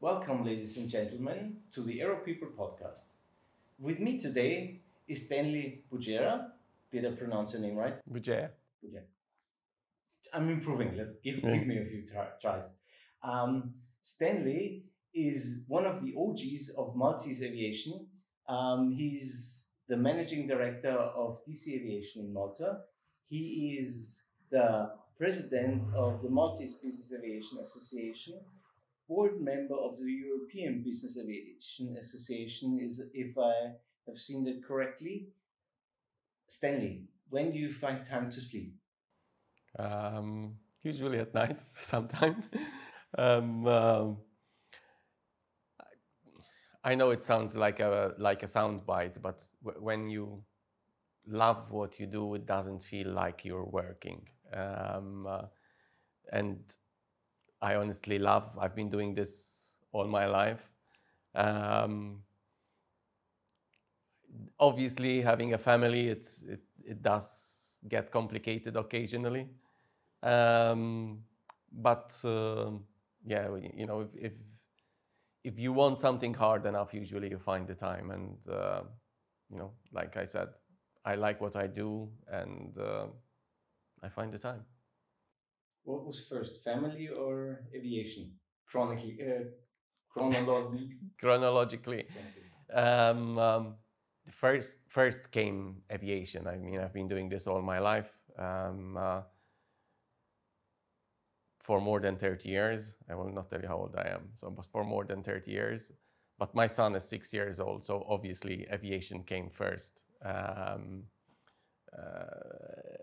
Welcome, ladies and gentlemen, to the Aero People podcast. With me today is Stanley Bujera. Did I pronounce your name right? Bujaya. Bujera. I'm improving. Let's give, Yeah. give me a few tries. Um, Stanley is one of the OGs of Maltese Aviation. Um, he's the managing director of DC Aviation in Malta. He is the president of the Maltese Business Aviation Association, board member of the European Business Aviation Association. Is if I have seen that correctly. Stanley, when do you find time to sleep? Um, usually at night, sometime. um, um, I know it sounds like a like a soundbite, but w- when you love what you do, it doesn't feel like you're working. Um, uh, and I honestly love. I've been doing this all my life. Um, obviously, having a family, it's it, it does get complicated occasionally. Um, but um yeah, you know, if, if if you want something hard enough, usually you find the time. And uh, you know, like I said, I like what I do, and uh, I find the time. What was first, family or aviation? Chronically, uh, chronologically. Chronologically, um, um, the first first came aviation. I mean, I've been doing this all my life. Um, uh, for more than 30 years. I will not tell you how old I am, so but for more than 30 years. But my son is six years old, so obviously aviation came first. Um, uh,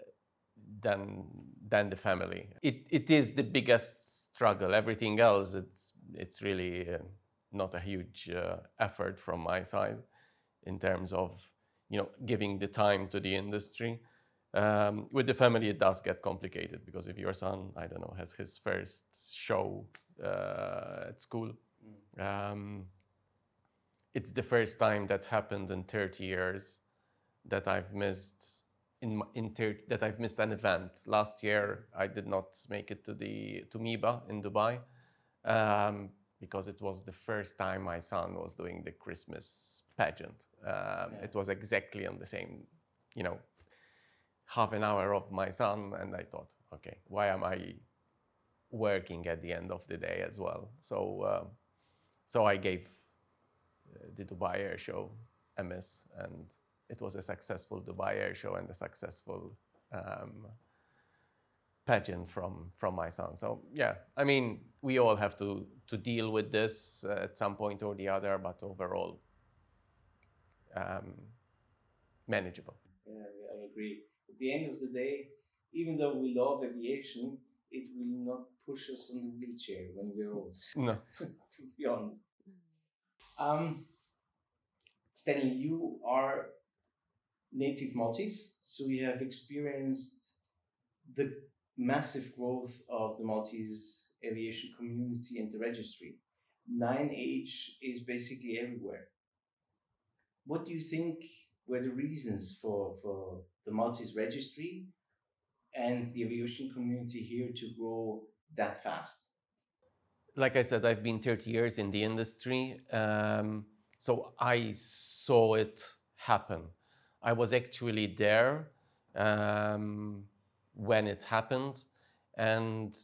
than than the family. It it is the biggest struggle. Everything else, it's it's really uh, not a huge uh, effort from my side in terms of you know giving the time to the industry. Um, with the family, it does get complicated because if your son, I don't know, has his first show uh, at school, um, it's the first time that's happened in 30 years that I've missed in, in 30, that I've missed an event. Last year, I did not make it to the to MEBAA in Dubai um, because it was the first time my son was doing the Christmas pageant. Um, Yeah. It was exactly on the same, you know, half an hour of my son, and I thought, okay, why am I working at the end of the day as well? So, uh, so I gave uh, the Dubai Air Show a miss, and it was a successful Dubai Air Show and a successful um, pageant from from my son. So yeah, I mean, we all have to to deal with this uh, at some point or the other, but overall, um, manageable. Yeah, I agree. At the end of the day, even though we love aviation, it will not push us on the wheelchair when we're old. No. to be honest. Um, Stanley, you are native Maltese, so we have experienced the massive growth of the Maltese aviation community and the registry. 9H is basically everywhere. What do you think were the reasons for, for the Maltese registry and the aviation community here to grow that fast? like I said, I've been 30 years in the industry, um, so I saw it happen. I was actually there um, when it happened, and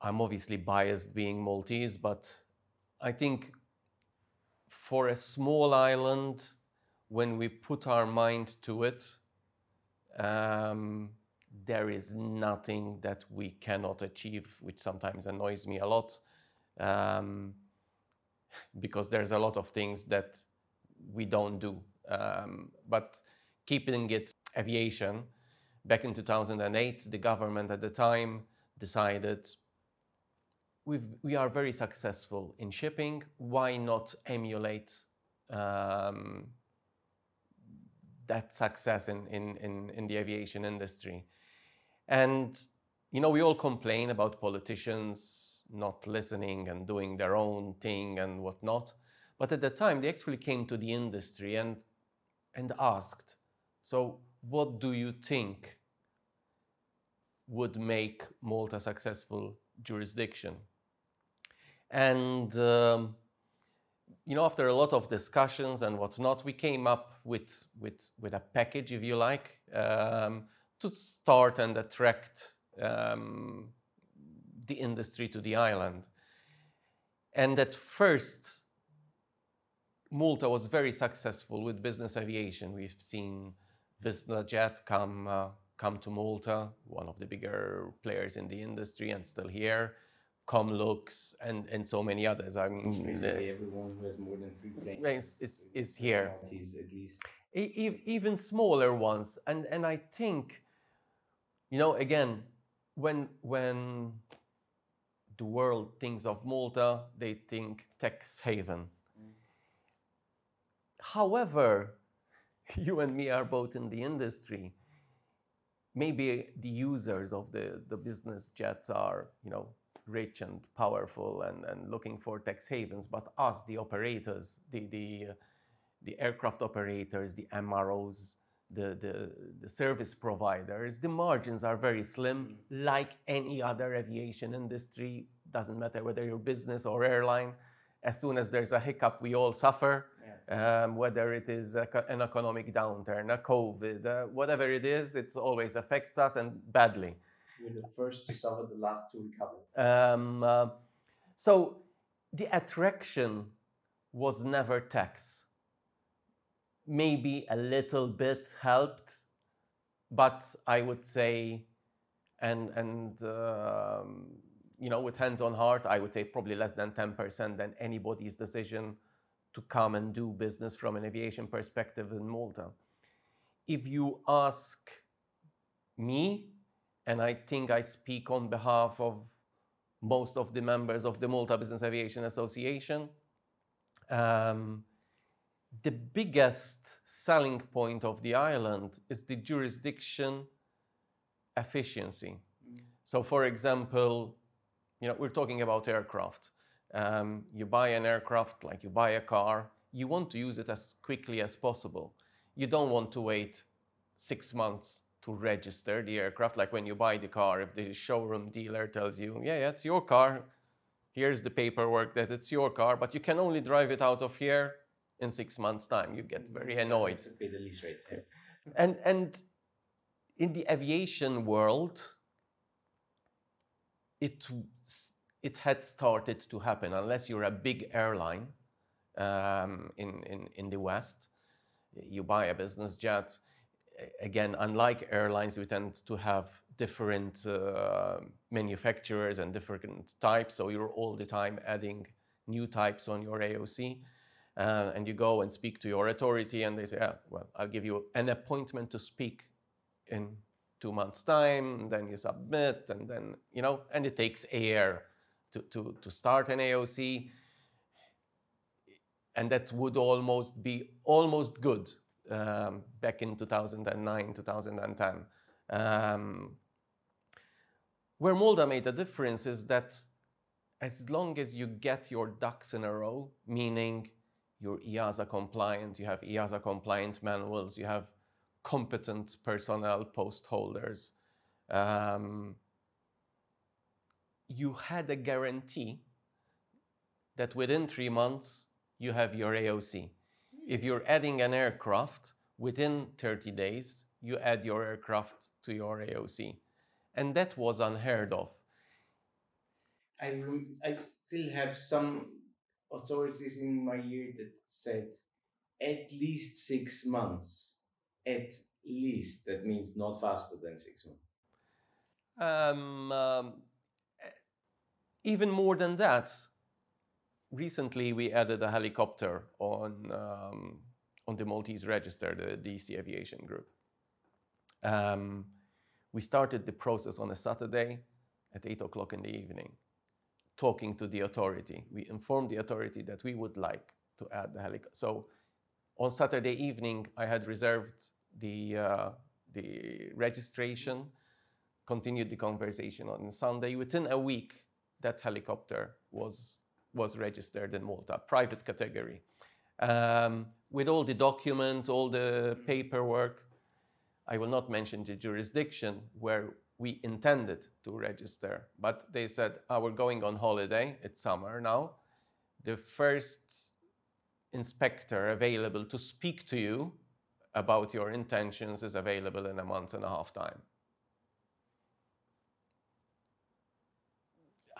I'm obviously biased being Maltese, but I think for a small island, when we put our mind to it, um, there is nothing that we cannot achieve, which sometimes annoys me a lot, um, because there's a lot of things that we don't do. Um, but keeping it aviation, back in 2008, the government at the time decided we've, we are very successful in shipping. Why not emulate um, that success in, in, in, in the aviation industry? And, you know, we all complain about politicians not listening and doing their own thing and whatnot. But at the time, they actually came to the industry and, and asked, so what do you think would make Malta a successful jurisdiction. And um, you know, after a lot of discussions and whatnot, we came up with with with a package, if you like, um, to start and attract um, the industry to the island. And at first, Malta was very successful with business aviation. We've seen VistaJet come uh, come to Malta, one of the bigger players in the industry, and still here. Comlux and, and so many others. I mean, Basically, everyone who has more than three planes is- is here. At least. e- even smaller ones and and i think you know again when when the world thinks of malta they think tax haven however you and me are both in the industry maybe the users of the, the business jets are you know rich and powerful and, and looking for tax havens but us the operators the the uh, the aircraft operators, the MROs, the, the, the service providers, the margins are very slim, like any other aviation industry. Doesn't matter whether you're business or airline. As soon as there's a hiccup, we all suffer. Um, whether it is a, an economic downturn, a COVID, uh, whatever it is, it always affects us and badly. You're the first to suffer, the last to recover. Um, uh, so the attraction was never tax. Maybe a little bit helped, but I would say, and and um, you know, with hands on heart, I would say probably less than ten percent than anybody's decision to come and do business from an aviation perspective in Malta. If you ask me, and I think I speak on behalf of most of the members of the Malta Business Aviation Association. Um, the biggest selling point of the island is the jurisdiction efficiency. So, for example, you know, we're talking about aircraft. Um, you buy an aircraft, like you buy a car, you want to use it as quickly as possible. You don't want to wait six months to register the aircraft. Like when you buy the car, if the showroom dealer tells you, yeah, yeah, it's your car, here's the paperwork that it's your car, but you can only drive it out of here in six months' time. You get very annoyed. Pay the lease rate. And and in the aviation world, it it had started to happen. Unless you're a big airline um, in, in in the West, you buy a business jet. Again, unlike airlines, we tend to have different uh, manufacturers and different types. So you're all the time adding new types on your AOC. Uh, and you go and speak to your authority, and they say, yeah, well, I'll give you an appointment to speak in two months' time. Then you submit, and then, you know, and it takes a year to, to, to start an AOC. And that would almost be almost good um, back in 2009, 2010. Um, where Malta made a difference is that as long as you get your ducks in a row, meaning you're EASA compliant, you have EASA compliant manuals, you have competent personnel post holders, um, you had a guarantee that within three months you have your AOC. If you're adding an aircraft, within 30 days you add your aircraft to your AOC. And that was unheard of. I, rem- I still have some authorities in my ear that said at least six months. At least. That means not faster than six months. Um, um, even more than that, recently we added a helicopter on um, on the Maltese register, the DC Aviation Group. Um, we started the process on a Saturday at eight o'clock in the evening, talking to the authority. We informed the authority that we would like to add the helicopter. So on Saturday evening, I had reserved the uh, the registration continued the conversation on Sunday. Within a week, that helicopter was was registered in Malta, private category, um, with all the documents, all the paperwork. I will not mention the jurisdiction where we intended to register, but they said, oh, we're going on holiday. It's summer now. The first inspector available to speak to you about your intentions is available in a month and a half time.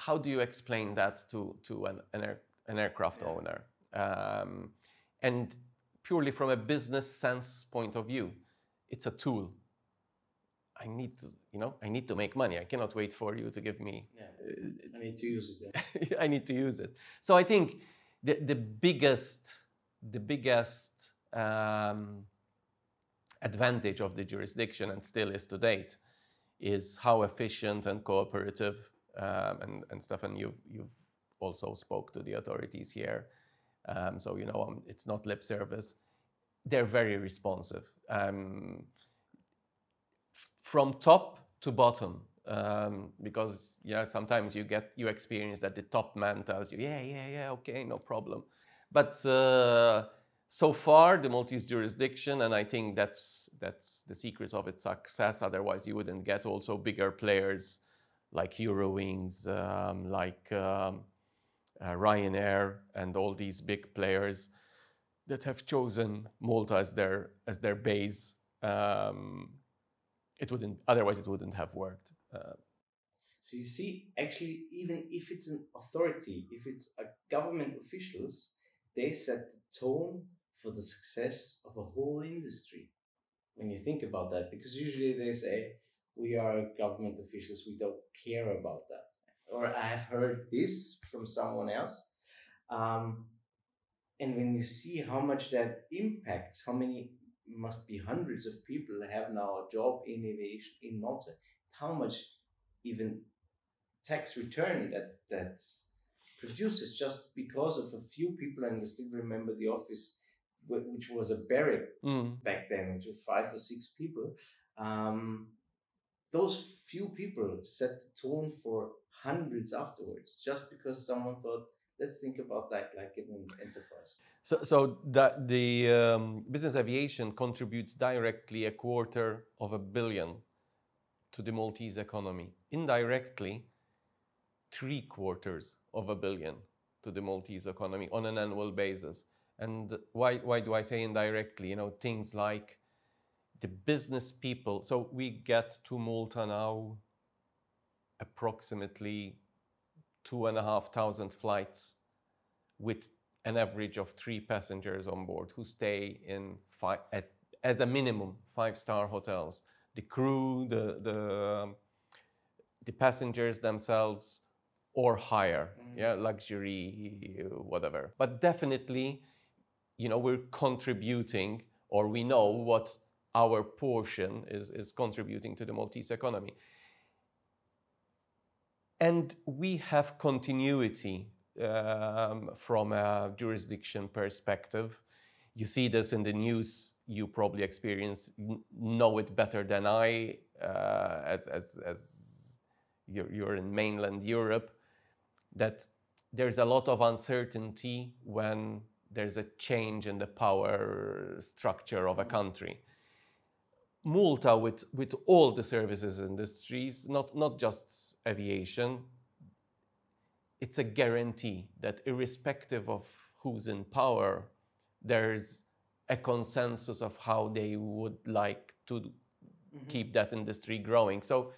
How do you explain that to, to an, an, air, an aircraft yeah. owner? Um, and purely from a business sense point of view, it's a tool. I need to, you know, I need to make money. I cannot wait for you to give me. Yeah, I need to use it. I need to use it. So I think the the biggest the biggest um, advantage of the jurisdiction and still is to date is how efficient and cooperative um, and, and Stefan, you've you've also spoke to the authorities here, um, so you know um, it's not lip service. They're very responsive um, from top to bottom. Um, because yeah, sometimes you get you experience that the top man tells you, yeah, yeah, yeah, okay, no problem, but uh, so far the Maltese jurisdiction, and I think that's that's the secret of its success. Otherwise, you wouldn't get also bigger players like Eurowings, um, like um, uh, Ryanair, and all these big players that have chosen Malta as their as their base. Um, it wouldn't otherwise it wouldn't have worked. Uh, so you see, actually, even if it's an authority, if it's a government officials, they set the tone for the success of a whole industry. When you think about that, because usually they say, we are government officials, we don't care about that. Or I have heard this from someone else. Um, and when you see how much that impacts, how many must be hundreds of people have now a job in aviation in Malta, how much even tax return that that's produces just because of a few people, and I still remember the office which was a barrack mm. back then, which was five or six people. Um, those few people set the tone for hundreds afterwards, just because someone thought, let's think about that like an enterprise. So, so that the um, business aviation contributes directly a quarter of a billion to the Maltese economy. Indirectly, three quarters of a billion to the Maltese economy on an annual basis. And why, why do I say indirectly? You know, things like the business people. So we get to Malta now approximately two and a half thousand flights with an average of three passengers on board who stay in five, at, at a minimum five star hotels. The crew, the, the, the passengers themselves, or higher, mm. yeah, luxury, whatever. But definitely, you know, we're contributing or we know what our portion is, is contributing to the Maltese economy. And we have continuity um, from a jurisdiction perspective. You see this in the news, you probably experience, know it better than I, uh, as, as, as you're, you're in mainland Europe, that there's a lot of uncertainty when there's a change in the power structure of a country. Malta, with, with all the services industries, not, not just aviation, it's a guarantee that irrespective of who's in power, there's a consensus of how they would like to mm-hmm. keep that industry growing. So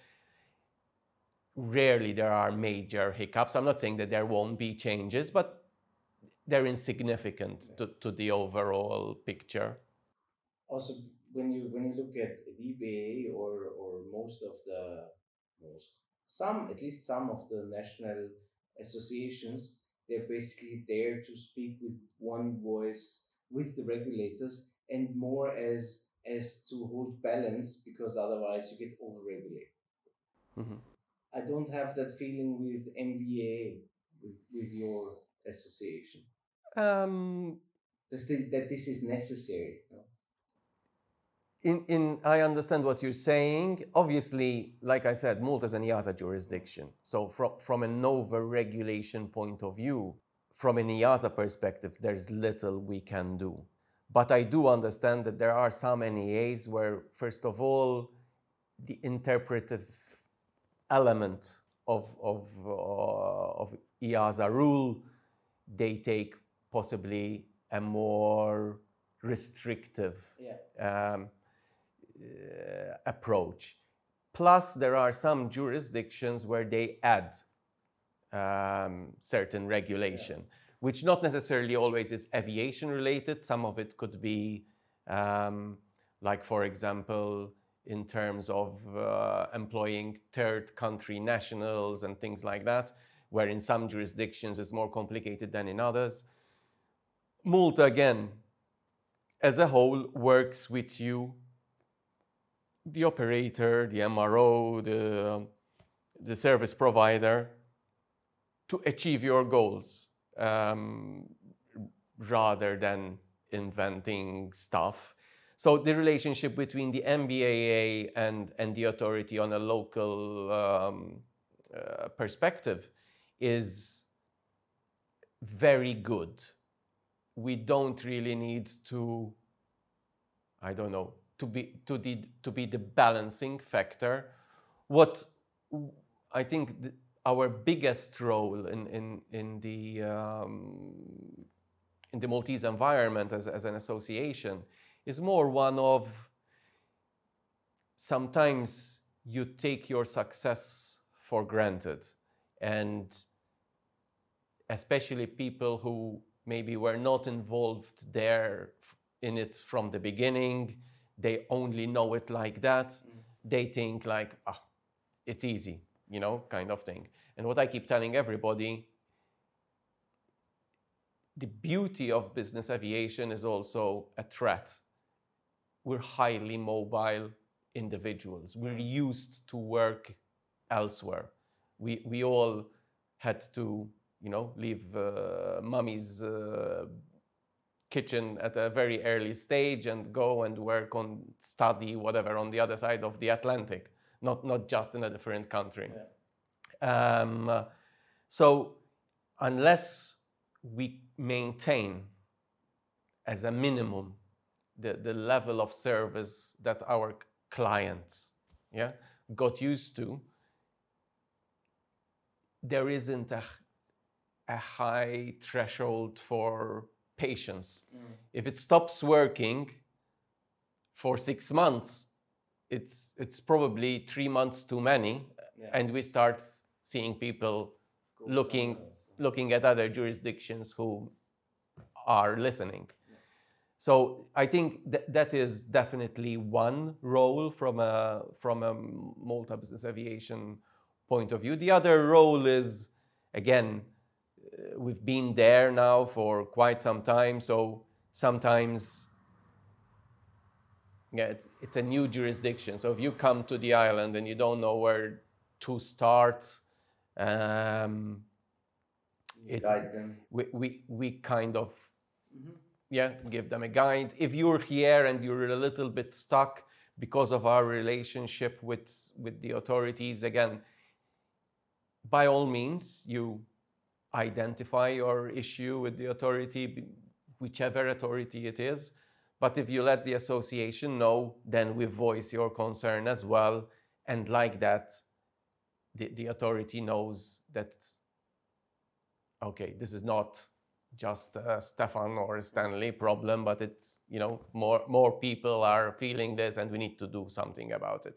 rarely there are major hiccups. I'm not saying that there won't be changes, but they're insignificant to, to the overall picture. Also, when you when you look at DBA or or most of the most some at least some of the national associations, they're basically there to speak with one voice with the regulators and more as as to hold balance because otherwise you get overregulated. Mm-hmm. I don't have that feeling with MBAA with, with your association. Um, this, that this is necessary. In, in, I understand what you're saying. Obviously, like I said, Malta is an EASA jurisdiction. So, from, from an over regulation point of view, from an EASA perspective, there's little we can do. But I do understand that there are some NEAs where, first of all, the interpretive element of, of, uh, of EASA rule, they take possibly a more restrictive yeah. um, approach. Plus, there are some jurisdictions where they add um, certain regulation, yeah. which not necessarily always is aviation related. Some of it could be, um, like, for example, in terms of uh, employing third country nationals and things like that, where in some jurisdictions it's more complicated than in others. Malta, again, as a whole, works with you, the operator, the MRO, the, the service provider, to achieve your goals um, rather than inventing stuff so the relationship between the MBAA and, and the authority on a local um, uh, perspective is very good. We don't really need to, I don't know, to be, to the, to be the balancing factor. What I think the, our biggest role in, in, in, the, um, in the Maltese environment as, as an association is more one of sometimes you take your success for granted and especially people who maybe were not involved there in it from the beginning they only know it like that mm. they think like ah it's easy you know kind of thing and what i keep telling everybody the beauty of business aviation is also a threat we're highly mobile individuals. We're used to work elsewhere. We, we all had to, you know, leave uh, mommy's uh, kitchen at a very early stage and go and work on study whatever on the other side of the Atlantic, not, not just in a different country. Yeah. Um, so unless we maintain as a minimum the, the level of service that our clients yeah, got used to, there isn't a, a high threshold for patience. Mm. If it stops working for six months, it's, it's probably three months too many, yeah. and we start seeing people looking, looking at other jurisdictions who are listening. So I think that, that is definitely one role from a, from a Malta Business Aviation point of view. The other role is, again, we've been there now for quite some time, so sometimes yeah, it's, it's a new jurisdiction. So if you come to the island and you don't know where to start, um, it. We, we, we kind of mm-hmm yeah, give them a guide. If you're here and you're a little bit stuck because of our relationship with, with the authorities, again, by all means, you identify your issue with the authority, whichever authority it is. But if you let the association know, then we voice your concern as well. And like that, the, the authority knows that, okay, this is not just a Stefan or Stanley problem, but it's, you know, more, more people are feeling this and we need to do something about it.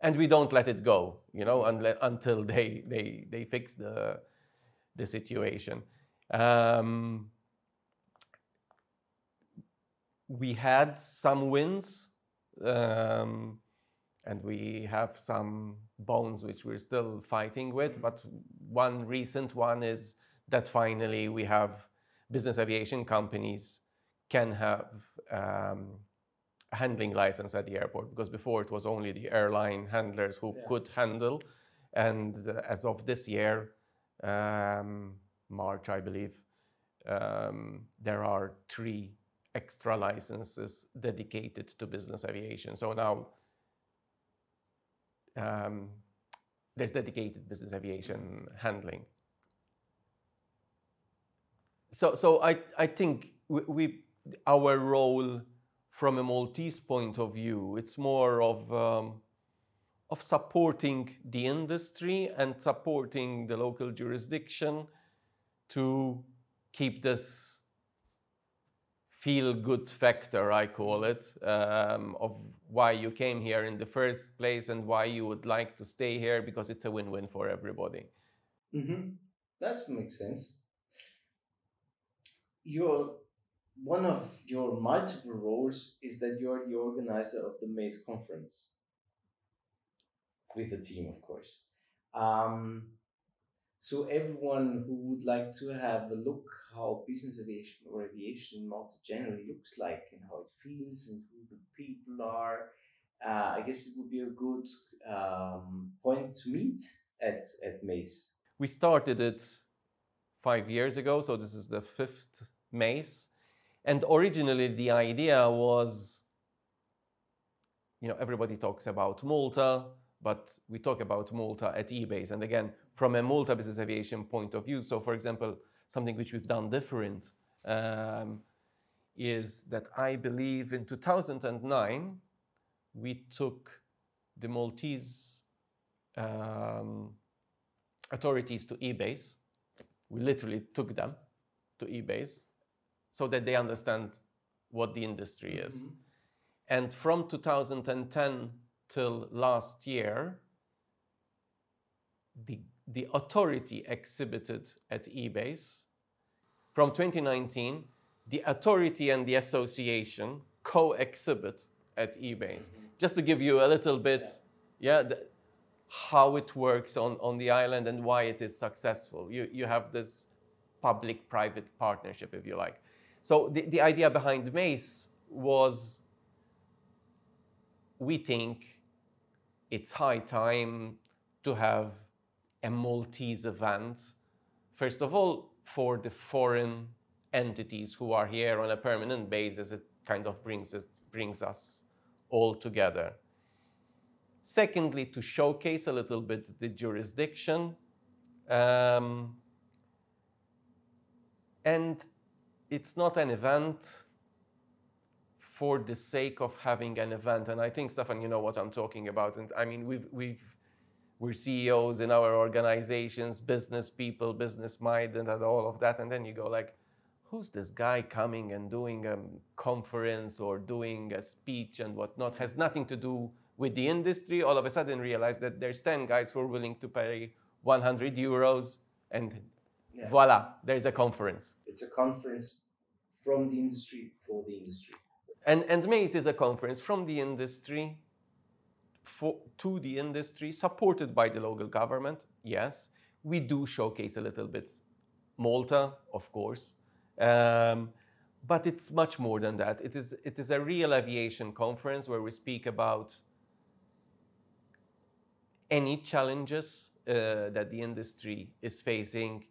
And we don't let it go, you know, unle- until they, they, they fix the, the situation. Um, we had some wins um, and we have some bones which we're still fighting with, but one recent one is that finally we have business aviation companies can have um, a handling license at the airport because before it was only the airline handlers who yeah. could handle. And as of this year, March, I believe, um, there are three extra licenses dedicated to business aviation. So now um, there's dedicated business aviation handling so so I think our role from a Maltese point of view. It's more of um, of supporting the industry and supporting the local jurisdiction to keep this feel good factor, I call it, um, of why you came here in the first place and why you would like to stay here because it's a win win for everybody. Mm-hmm. That makes sense. You're one of your multiple roles is that you're the organizer of the MACE conference with the team, of course. Um, so everyone who would like to have a look how business aviation or aviation in Malta generally looks like and how it feels and who the people are, uh, I guess it would be a good um, point to meet at at MACE. We started it five years ago, so this is the fifth MACE. And originally, the idea was you know, everybody talks about Malta, but we talk about Malta at EBACE. And again, from a Malta business aviation point of view, so for example, something which we've done different um, is that I believe in 2009, we took the Maltese um, authorities to EBACE. We literally took them to EBACE so that they understand what the industry is. Mm-hmm. And from 2010 till last year, the, the authority exhibited at EBACE. From 2019, the authority and the association co exhibit at EBACE. Mm-hmm. Just to give you a little bit, yeah, the, how it works on, on the island and why it is successful. You, you have this public private partnership, if you like. So the, the idea behind MACE was we think it's high time to have a Maltese event. First of all, for the foreign entities who are here on a permanent basis, it kind of brings, it, brings us all together. Secondly, to showcase a little bit the jurisdiction. Um, and it's not an event for the sake of having an event. And I think, Stefan, you know what I'm talking about. And I mean, we've, we've, we're CEOs in our organizations, business people, business minded, and all of that. And then you go like, who's this guy coming and doing a conference or doing a speech and whatnot? Has nothing to do with the industry. All of a sudden, realize that there's 10 guys who are willing to pay 100 euros and yeah. voila, there's a conference. It's a conference from the industry for the industry. And, and MACE is a conference from the industry for, to the industry, supported by the local government, yes. We do showcase a little bit Malta, of course. Um, but it's much more than that. It is, it is a real aviation conference where we speak about any challenges uh, that the industry is facing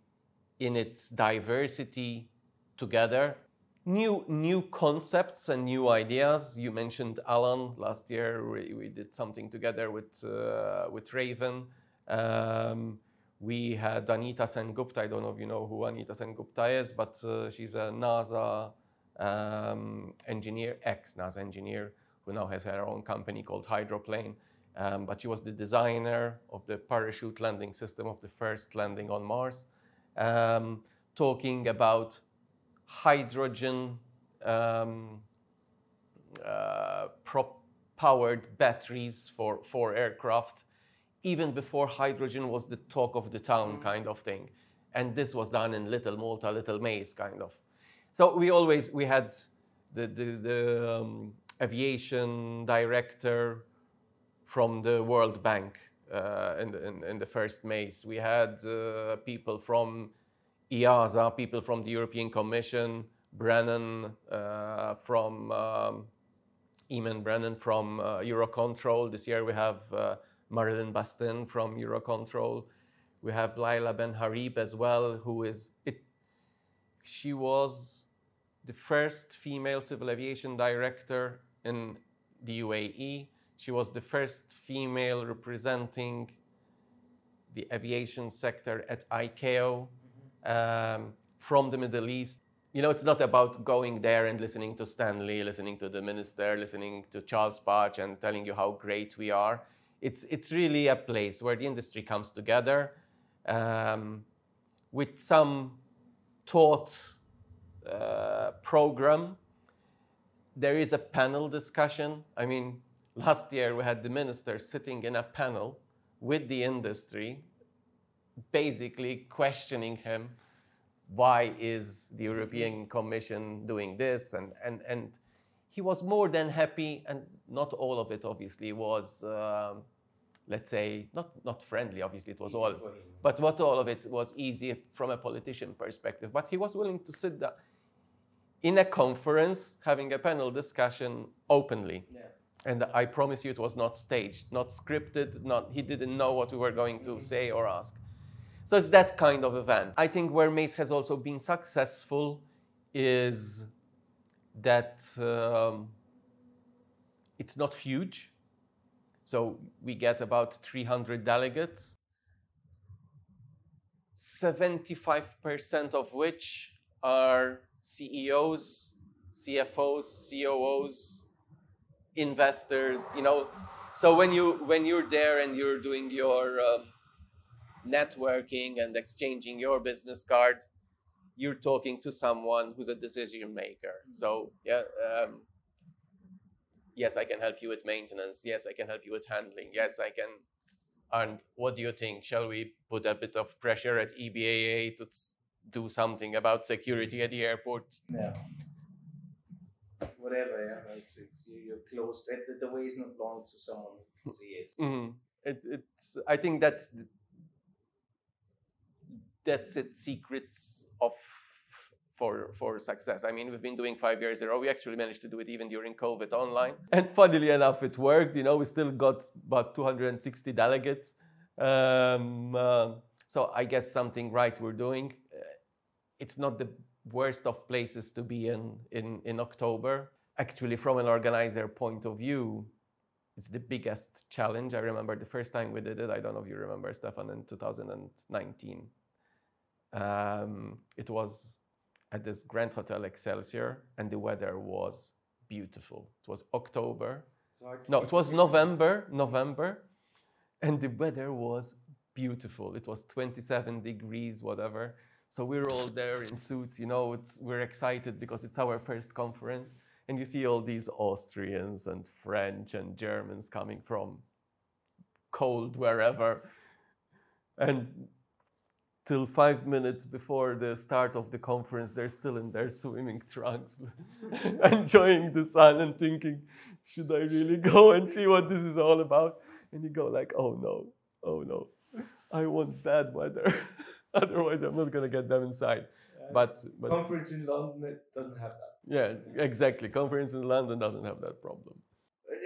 in its diversity together. New, new concepts and new ideas. You mentioned Alan last year. We, we did something together with, uh, with Raven. Um, we had Anita Sengupta. I don't know if you know who Anita Sengupta is, but uh, she's a NASA um, engineer, ex NASA engineer, who now has her own company called Hydroplane. Um, but she was the designer of the parachute landing system of the first landing on Mars um, talking about hydrogen um, uh, powered batteries for, for aircraft, even before hydrogen was the talk of the town, mm. kind of thing. And this was done in Little Malta, Little MACE, kind of. So we always we had the the, the um, aviation director from the World Bank uh, in, the, in, in, the first MACE. We had uh, people from EASA, people from the European Commission, Brennan uh, from um, Eamonn Brennan from uh, Eurocontrol. This year we have uh, Marilyn Bastin from Eurocontrol. We have Laila Ben Harib as well, who is it. She was the first female civil aviation director in the UAE. She was the first female representing the aviation sector at ICAO um, from the Middle East. you know, it's not about going there and listening to Stanley, listening to the minister, listening to Charles Potch and telling you how great we are. It's, it's really a place where the industry comes together um, with some taught uh, program. There is a panel discussion. I mean, last year we had the minister sitting in a panel with the industry, basically questioning him why is the European Commission doing this? And, and, and he was more than happy, and not all of it obviously was, um, let's say, not, not friendly, obviously it was Easy all, but not all of it was easy from a politician perspective. But he was willing to sit down in a conference, having a panel discussion openly. Yeah. And I promise you, it was not staged, not scripted. Not he didn't know what we were going to say or ask. So it's that kind of event. I think where MACE has also been successful is that um, it's not huge. So we get about 300 delegates, 75% of which are CEOs, CFOs, COOs, investors, you know. So when you when you're there and you're doing your um, networking and exchanging your business card, you're talking to someone who's a decision maker. So yeah, um, yes, I can help you with maintenance. Yes, I can help you with handling. Yes, I can. And what do you think? Shall we put a bit of pressure at EBAA to s- do something about security at the airport? Yeah. Whatever, yeah. It's, it's you're close. The, the- the way is not long to someone who can see yes. Mhm. It, it's. I think that's the- that's it. Secrets of for for success. I mean, we've been doing five years in a row. We actually managed to do it even during COVID online, and funnily enough, it worked. You know, we still got about 260 delegates. Um, um, so I guess something right we're doing. Uh, It's not the worst of places to be in in in October. Actually, from an organizer point of view, it's the biggest challenge. I remember the first time we did it. I don't know if you remember, Stefan, in 2019. Um, it was at this Grand Hotel Excelsior, and the weather was beautiful. It was October. So No, it was. November. November, and the weather was beautiful. It was 27 degrees, whatever. So we're all there in suits. You know, it's, we're excited because it's our first conference, and you see all these Austrians and French and Germans coming from cold wherever, and till five minutes before the start of the conference, they're still in their swimming trunks, enjoying the sun and thinking, should I really go and see what this is all about? And you go like, oh no, oh no, I want bad weather. Otherwise, I'm not gonna get them inside. Yeah. But, but conference in London doesn't have that. yeah, exactly. Conference in London doesn't have that problem.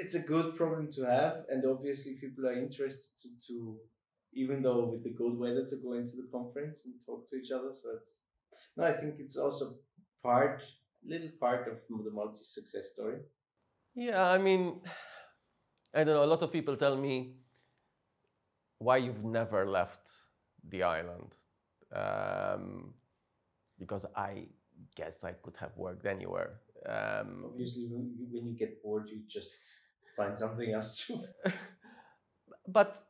It's a good problem to have, and obviously people are interested to, to even though with the good weather to go into the conference and talk to each other. So it's no, I think it's also part, little part of the Malta success story. Yeah, I mean, I don't know. A lot of people tell me why you've never left the island. Um, because I guess I could have worked anywhere. Um, Obviously, when you, when you get bored, you just find something else to. but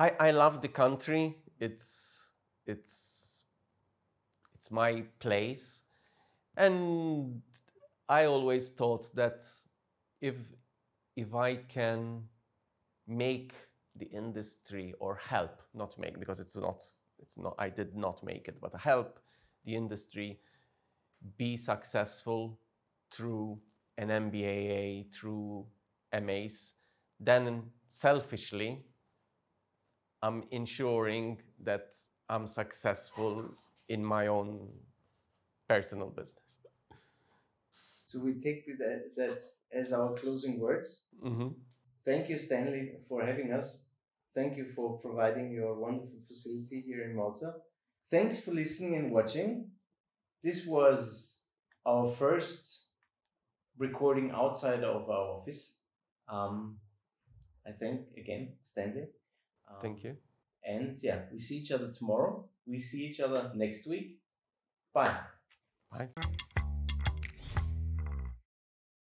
I, I love the country. It's it's it's my place, and I always thought that if if I can make the industry or help not make because it's not it's not I did not make it but help the industry be successful through an MBAA through MACE then selfishly I'm ensuring that I'm successful in my own personal business. So we take that, that as our closing words. hmm Thank you, Stanley, for having us. Thank you for providing your wonderful facility here in Malta. Thanks for listening and watching. This was our first recording outside of our office. Um, I thank again Stanley. Um, Thank you. And yeah, we see each other tomorrow. We see each other next week. Bye. Bye.